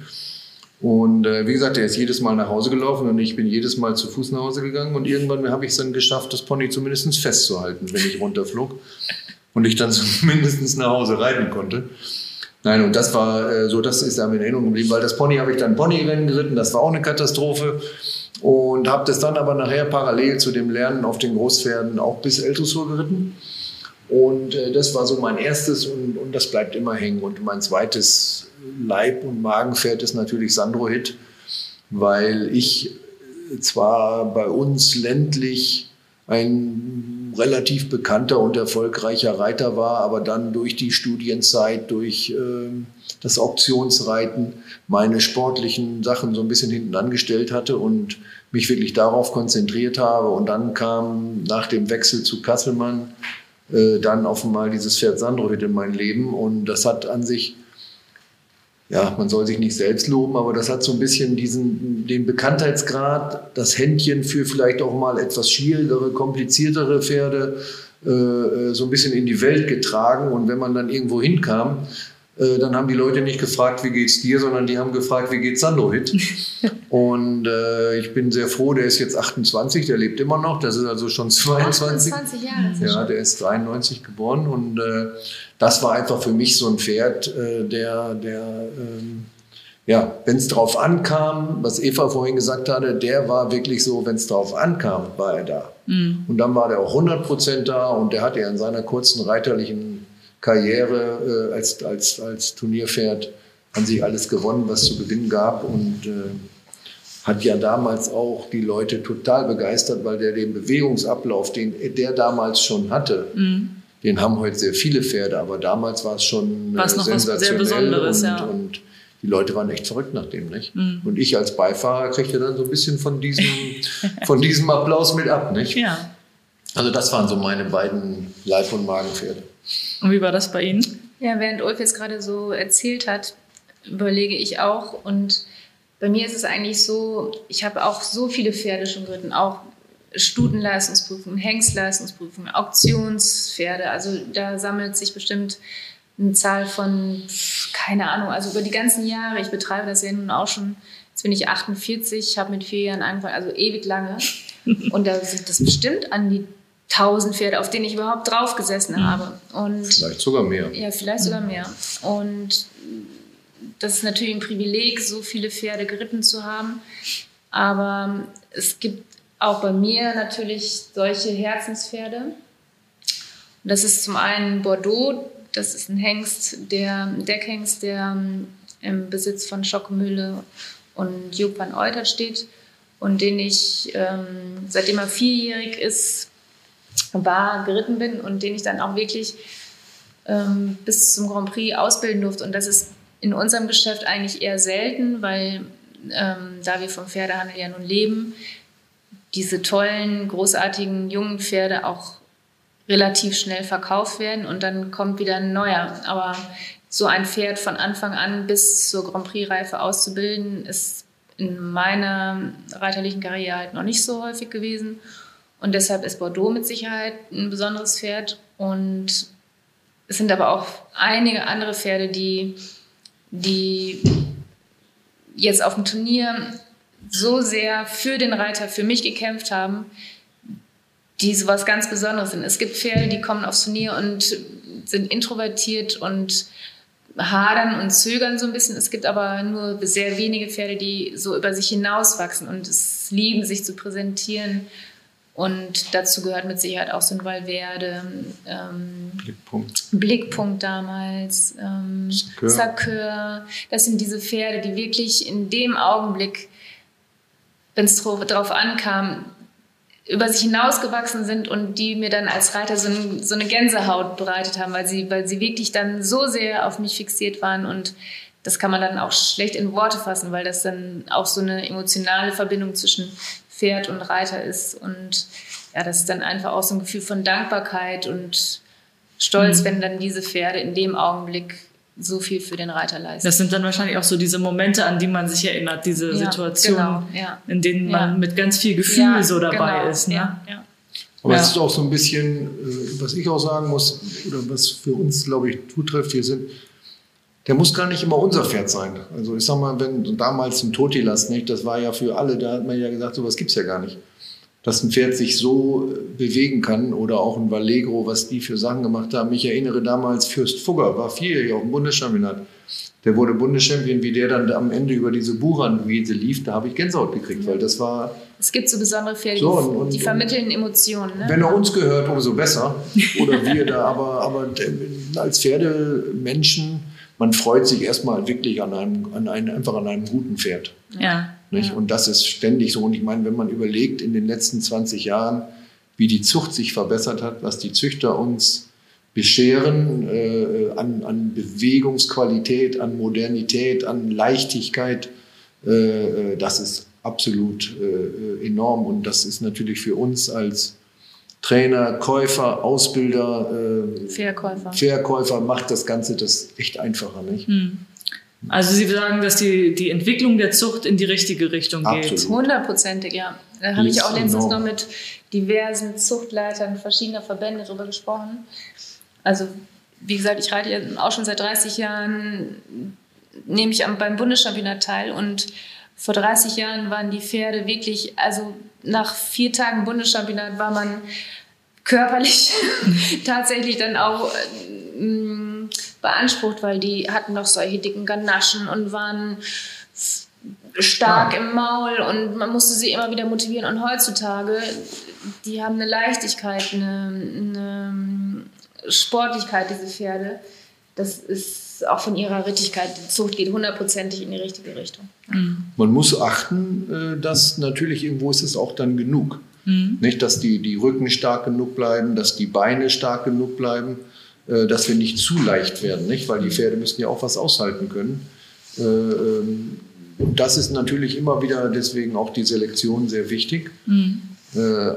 Und äh, wie gesagt, er ist jedes Mal nach Hause gelaufen und ich bin jedes Mal zu Fuß nach Hause gegangen. Und irgendwann habe ich es dann geschafft, das Pony zumindest festzuhalten, wenn ich runterflog und ich dann zumindest nach Hause reiten konnte. Nein, und das war äh, so, das ist einem in Erinnerung geblieben, weil das Pony habe ich dann Ponyrennen geritten, das war auch eine Katastrophe und habe das dann aber nachher parallel zu dem Lernen auf den Großpferden auch bis Eltressur geritten. Und äh, das war so mein erstes und, und das bleibt immer hängen. Und mein zweites Leib- und Magenpferd ist natürlich Sandro Hit, weil ich zwar bei uns ländlich ein relativ bekannter und erfolgreicher Reiter war, aber dann durch die Studienzeit, durch äh, das Auktionsreiten meine sportlichen Sachen so ein bisschen hinten angestellt hatte und mich wirklich darauf konzentriert habe. Und dann kam nach dem Wechsel zu Kasselmann äh, dann einmal dieses Pferd Sandrohit in mein Leben und das hat an sich ja, man soll sich nicht selbst loben, aber das hat so ein bisschen diesen, den Bekanntheitsgrad, das Händchen für vielleicht auch mal etwas schwierigere, kompliziertere Pferde äh, äh, so ein bisschen in die Welt getragen. Und wenn man dann irgendwo hinkam, äh, dann haben die Leute nicht gefragt, wie geht's dir, sondern die haben gefragt, wie geht's Sandro Hit? und äh, ich bin sehr froh, der ist jetzt 28, der lebt immer noch, das ist also schon 22. 28 Jahre. Ja, der ist 93 geboren und äh, das war einfach für mich so ein Pferd, äh, der, der ähm, ja, wenn es drauf ankam, was Eva vorhin gesagt hatte, der war wirklich so, wenn es drauf ankam, war er da. Mhm. Und dann war der auch 100 Prozent da und der hat ja in seiner kurzen reiterlichen Karriere äh, als, als, als Turnierpferd an sich alles gewonnen, was zu gewinnen gab und äh, hat ja damals auch die Leute total begeistert, weil der den Bewegungsablauf, den der damals schon hatte, mhm. den haben heute sehr viele Pferde, aber damals war es schon äh, sensationell was sehr Besonderes, und, ja. und die Leute waren echt verrückt nach dem, nicht? Mhm. Und ich als Beifahrer kriegte dann so ein bisschen von diesem, von diesem Applaus mit ab, nicht? Ja. Also das waren so meine beiden Leib- und Magenpferde. Und wie war das bei Ihnen? Ja, während Ulf jetzt gerade so erzählt hat, überlege ich auch. Und bei mir ist es eigentlich so, ich habe auch so viele Pferde schon geritten, auch Stutenleistungsprüfungen, Hengstleistungsprüfungen, Auktionspferde. Also da sammelt sich bestimmt eine Zahl von, keine Ahnung, also über die ganzen Jahre. Ich betreibe das ja nun auch schon, jetzt bin ich 48, habe mit vier Jahren angefangen, also ewig lange. Und da sind das bestimmt an die tausend Pferde, auf denen ich überhaupt drauf gesessen mhm. habe. Und vielleicht sogar mehr. Ja, vielleicht sogar mehr. Und das ist natürlich ein Privileg, so viele Pferde geritten zu haben. Aber es gibt auch bei mir natürlich solche Herzenspferde. Und das ist zum einen Bordeaux, das ist ein Hengst, der ein Deckhengst, der ähm, im Besitz von Schockmühle und Job van Eutert steht und den ich, ähm, seitdem er vierjährig ist, war, geritten bin und den ich dann auch wirklich ähm, bis zum Grand Prix ausbilden durfte. Und das ist in unserem Geschäft eigentlich eher selten, weil ähm, da wir vom Pferdehandel ja nun leben, diese tollen, großartigen jungen Pferde auch relativ schnell verkauft werden und dann kommt wieder ein neuer. Aber so ein Pferd von Anfang an bis zur Grand Prix-Reife auszubilden, ist in meiner reiterlichen Karriere halt noch nicht so häufig gewesen. Und deshalb ist Bordeaux mit Sicherheit ein besonderes Pferd. Und es sind aber auch einige andere Pferde, die, die jetzt auf dem Turnier so sehr für den Reiter, für mich gekämpft haben, die so was ganz Besonderes sind. Es gibt Pferde, die kommen aufs Turnier und sind introvertiert und hadern und zögern so ein bisschen. Es gibt aber nur sehr wenige Pferde, die so über sich hinauswachsen und es lieben, sich zu präsentieren. Und dazu gehört mit Sicherheit auch so ein Valverde, ähm, Blickpunkt. Blickpunkt damals, ähm, Sakeur. Das sind diese Pferde, die wirklich in dem Augenblick, wenn es darauf ankam, über sich hinausgewachsen sind und die mir dann als Reiter so, ein, so, eine Gänsehaut bereitet haben, weil sie, weil sie wirklich dann so sehr auf mich fixiert waren und das kann man dann auch schlecht in Worte fassen, weil das dann auch so eine emotionale Verbindung zwischen Pferd und Reiter ist und ja, das ist dann einfach auch so ein Gefühl von Dankbarkeit und Stolz, mhm. wenn dann diese Pferde in dem Augenblick so viel für den Reiter leisten. Das sind dann wahrscheinlich auch so diese Momente, an die man sich erinnert, diese ja, Situationen, genau, ja. in denen man ja. mit ganz viel Gefühl so dabei genau, ist. Ne? Aber es ist auch so ein bisschen, äh, was ich auch sagen muss, oder was für uns, glaube ich, zutrifft, hier sind, der muss gar nicht immer unser Pferd sein. Also ich sag mal, wenn damals ein Totilas, nicht, das war ja für alle, da hat man ja gesagt, sowas gibt's ja gar nicht dass ein Pferd sich so äh, bewegen kann oder auch ein Vallegro, was die für Sachen gemacht haben. Ich erinnere damals, Fürst Fugger war vierjährig auf dem Bundeschampionat. Der wurde Bundeschampion, wie der dann am Ende über diese Buchanwiese lief, da habe ich Gänsehaut gekriegt, weil das war... Es gibt so besondere Pferde, so, und, und, die vermitteln Emotionen. Ne? Wenn er uns gehört, umso besser. Oder wir da, aber, aber als Pferdemenschen, man freut sich erstmal wirklich an einem, an einem, einfach an einem guten Pferd. Ja. Ja. Und das ist ständig so. Und ich meine, wenn man überlegt, in den letzten 20 Jahren, wie die Zucht sich verbessert hat, was die Züchter uns bescheren äh, an, an Bewegungsqualität, an Modernität, an Leichtigkeit, äh, äh das ist absolut äh, enorm. Und das ist natürlich für uns als Trainer, Käufer, Ausbilder, äh, Verkäufer. Verkäufer macht das Ganze das echt einfacher. Nicht? Hm. Also Sie sagen, dass die, die Entwicklung der Zucht in die richtige Richtung geht. Hundertprozentig, ja. Da habe ich auch letztens noch mit diversen Zuchtleitern verschiedener Verbände darüber gesprochen. Also, wie gesagt, ich reite ja auch schon seit 30 Jahren, nehme ich beim Bundeschampionat teil und vor 30 Jahren waren die Pferde wirklich, also nach vier Tagen Bundeschampionat war man körperlich tatsächlich dann auch äh, beansprucht, weil die hatten noch solche dicken Ganaschen und waren stark im Maul und man musste sie immer wieder motivieren. Und heutzutage, die haben eine Leichtigkeit, eine, eine Sportlichkeit, diese Pferde. Das ist auch von ihrer Rittigkeit, die Zucht geht hundertprozentig in die richtige Richtung. Mhm. Man muss achten, äh, dass natürlich irgendwo ist es auch dann genug. Mhm. Nicht, dass die, die Rücken stark genug bleiben, dass die Beine stark genug bleiben. Äh, dass wir nicht zu leicht werden, nicht? weil die Pferde müssen ja auch was aushalten können. Äh, ähm, und das ist natürlich immer wieder deswegen auch die Selektion sehr wichtig. Mhm.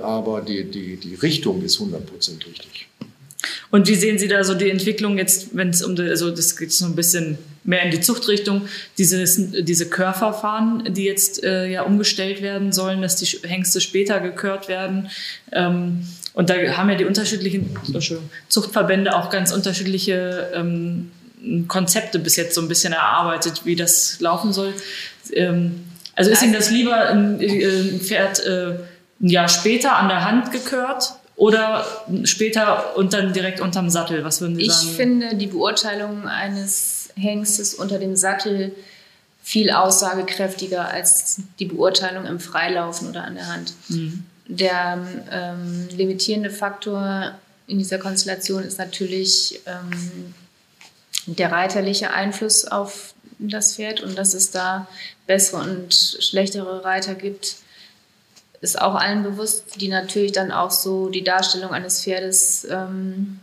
Aber die, die, die Richtung ist 100% richtig. Und wie sehen Sie da so die Entwicklung jetzt, wenn es um, die, also das geht so ein bisschen mehr in die Zuchtrichtung, dieses, diese Körverfahren, die jetzt äh, ja umgestellt werden sollen, dass die Hengste später gekört werden. Ähm, und da haben ja die unterschiedlichen Zuchtverbände auch ganz unterschiedliche ähm, Konzepte bis jetzt so ein bisschen erarbeitet, wie das laufen soll. Ähm, also ist Ihnen das lieber ein, ein Pferd äh, ein Jahr später an der Hand gekört oder später und dann direkt unterm Sattel? Was würden Sie ich sagen? Ich finde die Beurteilung eines Hengstes unter dem Sattel viel aussagekräftiger als die Beurteilung im Freilaufen oder an der Hand. Mhm. der ähm, limitierende Faktor in dieser Konstellation ist natürlich ähm, der reiterliche Einfluss auf das Pferd und dass es da bessere und schlechtere Reiter gibt, ist auch allen bewusst, die natürlich dann auch so die Darstellung eines Pferdes ähm,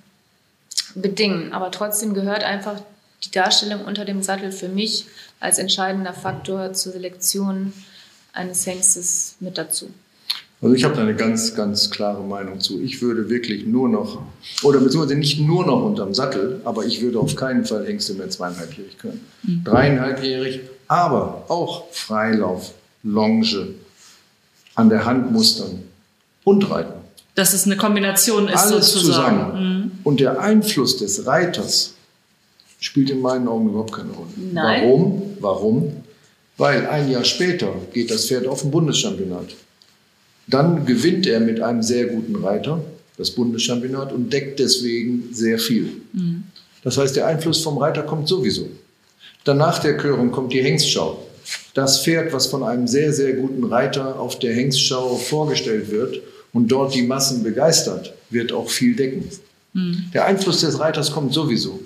bedingen. Aber trotzdem gehört einfach die Darstellung unter dem Sattel für mich als entscheidender Faktor zur Selektion eines Hengstes mit dazu. Also ich habe da eine ganz, ganz klare Meinung zu. Ich würde wirklich nur noch, oder beziehungsweise nicht nur noch unterm Sattel, aber ich würde auf keinen Fall Hengste mehr zweieinhalbjährig können. Mhm. Dreieinhalbjährig, aber auch Freilauf, Longe, an der Hand mustern und reiten. Dass es eine Kombination ist Alles sozusagen. zusammen. Mhm. Und der Einfluss des Reiters spielt in meinen Augen überhaupt keine Rolle. Nein. Warum? Warum? Weil ein Jahr später geht das Pferd auf ein Bundeschampionat. Dann gewinnt er mit einem sehr guten Reiter das Bundeschampionat und deckt deswegen sehr viel. Mhm. Das heißt, der Einfluss vom Reiter kommt sowieso. Danach der Körung kommt die Hengstschau. Das Pferd, was von einem sehr, sehr guten Reiter auf der Hengstschau vorgestellt wird und dort die Massen begeistert, wird auch viel decken. Mhm. Der Einfluss des Reiters kommt sowieso.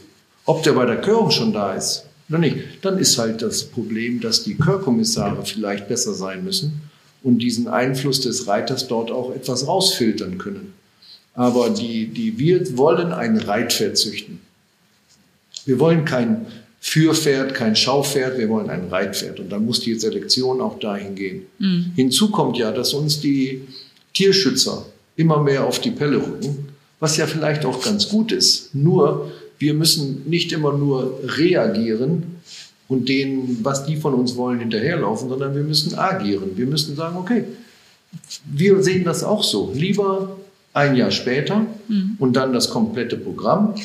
Ob der bei der Körung schon da ist oder nicht, dann ist halt das Problem, dass die Körkommissare vielleicht besser sein müssen und diesen Einfluss des Reiters dort auch etwas rausfiltern können. Aber die, die, wir wollen ein Reitpferd züchten. Wir wollen kein Führpferd, kein Schaupferd, wir wollen ein Reitpferd. Und dann muss die Selektion auch dahin gehen. Mhm. Hinzu kommt ja, dass uns die Tierschützer immer mehr auf die Pelle rücken, was ja vielleicht auch ganz gut ist. Nur, wir müssen nicht immer nur reagieren, und denen, was die von uns wollen, hinterherlaufen, sondern wir müssen agieren. Wir müssen sagen, okay, wir sehen das auch so. Lieber ein Jahr später mhm. und dann das komplette Programm,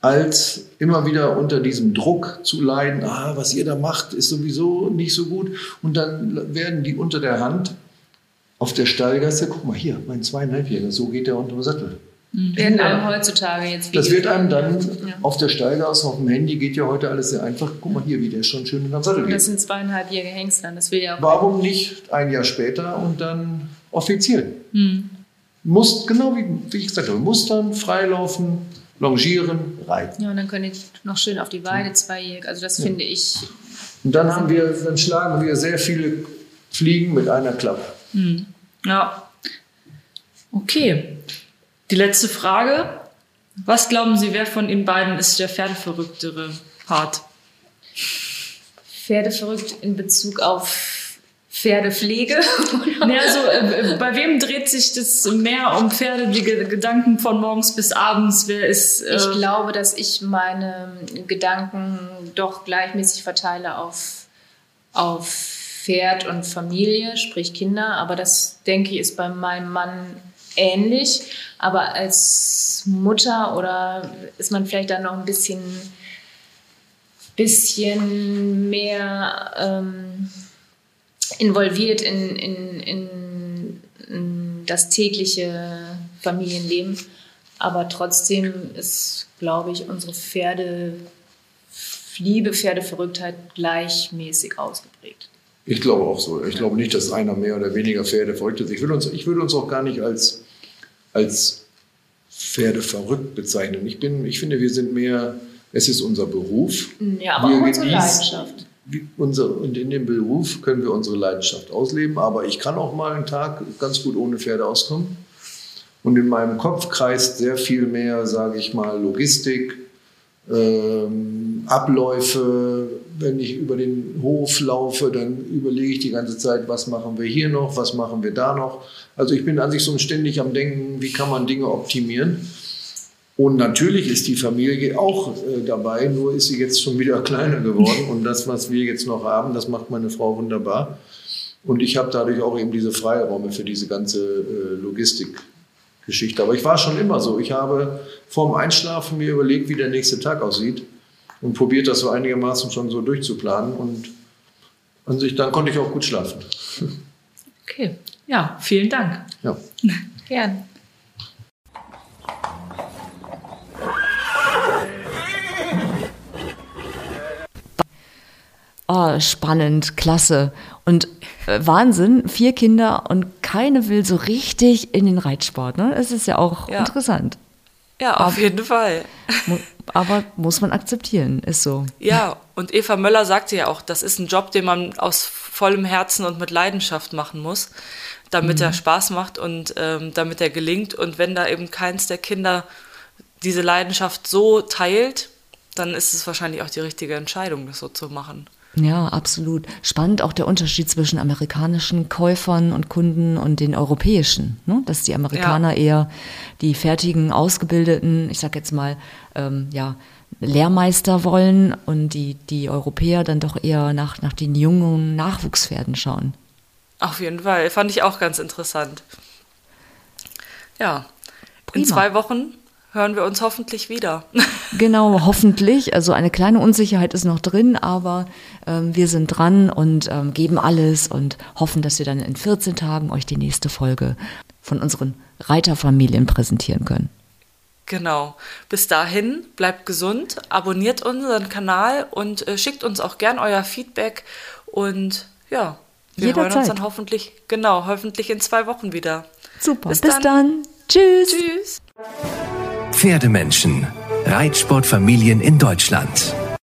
als immer wieder unter diesem Druck zu leiden, ah, was ihr da macht, ist sowieso nicht so gut. Und dann werden die unter der Hand auf der Stallgasse, guck mal hier, mein zweieinhalbjähriger, so geht der unter dem Sattel. Mhm. Werden einem heutzutage jetzt Das wird einem dann ja. auf der Steigasse, auf dem Handy geht ja heute alles sehr einfach. Guck mal hier, wie der schon schön in der Sattel geht. Das sind zweieinhalbjährige Hengste, das will ja auch Warum nicht ein Jahr später und dann offiziell? Mhm. Muss, genau wie, wie ich gesagt habe, mustern, freilaufen, longieren, reiten. Ja, und dann können die noch schön auf die Weide zweijährig. Also das ja. finde ich. Und dann haben wir, dann schlagen wir sehr viele Fliegen mit einer Klappe. Mhm. Ja. Okay. Die letzte Frage. Was glauben Sie, wer von Ihnen beiden ist der pferdeverrücktere Part? Pferdeverrückt in Bezug auf Pferdepflege? nee, also, äh, bei wem dreht sich das mehr um Pferde, die Gedanken von morgens bis abends? Wer ist. Äh ich glaube, dass ich meine Gedanken doch gleichmäßig verteile auf, auf Pferd und Familie, sprich Kinder. Aber das, denke ich, ist bei meinem Mann ähnlich, aber als Mutter oder ist man vielleicht dann noch ein bisschen, bisschen mehr ähm, involviert in, in, in, in das tägliche Familienleben. Aber trotzdem ist, glaube ich, unsere Pferde, Liebe, Pferdeverrücktheit gleichmäßig ausgeprägt. Ich glaube auch so. Ich glaube nicht, dass einer mehr oder weniger Pferde verrückt ist. Ich würde uns, ich würde uns auch gar nicht als als Pferde verrückt bezeichnen. Ich, bin, ich finde, wir sind mehr, es ist unser Beruf. Ja, aber wir auch unsere Leidenschaft. Unser, und in dem Beruf können wir unsere Leidenschaft ausleben, aber ich kann auch mal einen Tag ganz gut ohne Pferde auskommen. Und in meinem Kopf kreist sehr viel mehr, sage ich mal, Logistik, ähm, Abläufe. Wenn ich über den Hof laufe, dann überlege ich die ganze Zeit, was machen wir hier noch, was machen wir da noch. Also ich bin an sich so ständig am Denken, wie kann man Dinge optimieren. Und natürlich ist die Familie auch äh, dabei, nur ist sie jetzt schon wieder kleiner geworden. Und das, was wir jetzt noch haben, das macht meine Frau wunderbar. Und ich habe dadurch auch eben diese Freiräume für diese ganze äh, Logistikgeschichte. Aber ich war schon immer so. Ich habe vorm Einschlafen mir überlegt, wie der nächste Tag aussieht und probiert das so einigermaßen schon so durchzuplanen. Und an sich, dann konnte ich auch gut schlafen. Okay. Ja, vielen Dank. Ja. Gern. Oh, spannend, klasse. Und äh, Wahnsinn, vier Kinder und keine will so richtig in den Reitsport. Ne? Es ist ja auch Ja. interessant. Ja, auf jeden Fall. Mu- Aber muss man akzeptieren, ist so. Ja, und Eva Möller sagte ja auch, das ist ein Job, den man aus vollem Herzen und mit Leidenschaft machen muss, damit er Spaß macht und ähm, damit er gelingt. Und wenn da eben keins der Kinder diese Leidenschaft so teilt, dann ist es wahrscheinlich auch die richtige Entscheidung, das so zu machen. Ja, absolut. Spannend auch der Unterschied zwischen amerikanischen Käufern und Kunden und den europäischen. Ne? Dass die Amerikaner eher die fertigen, ausgebildeten, ich sag jetzt mal, ähm, ja, Lehrmeister wollen und die, die Europäer dann doch eher nach, nach den jungen Nachwuchspferden schauen. Auf jeden Fall. Fand ich auch ganz interessant. Ja. In Prima. zwei Wochen hören wir uns hoffentlich wieder. Genau, hoffentlich. Also eine kleine Unsicherheit ist noch drin, aber ähm, wir sind dran und ähm, geben alles und hoffen, dass wir dann in 14 Tagen euch die nächste Folge von unseren Reiterfamilien präsentieren können. Genau. Bis dahin, bleibt gesund, abonniert unseren Kanal und äh, schickt uns auch gern euer Feedback. Und ja, wir hören uns Jederzeit. dann hoffentlich, genau, hoffentlich in zwei Wochen wieder. Super. Bis Bis, dann. dann. Tschüss. Tschüss. Pferdemenschen. Reitsportfamilien in Deutschland.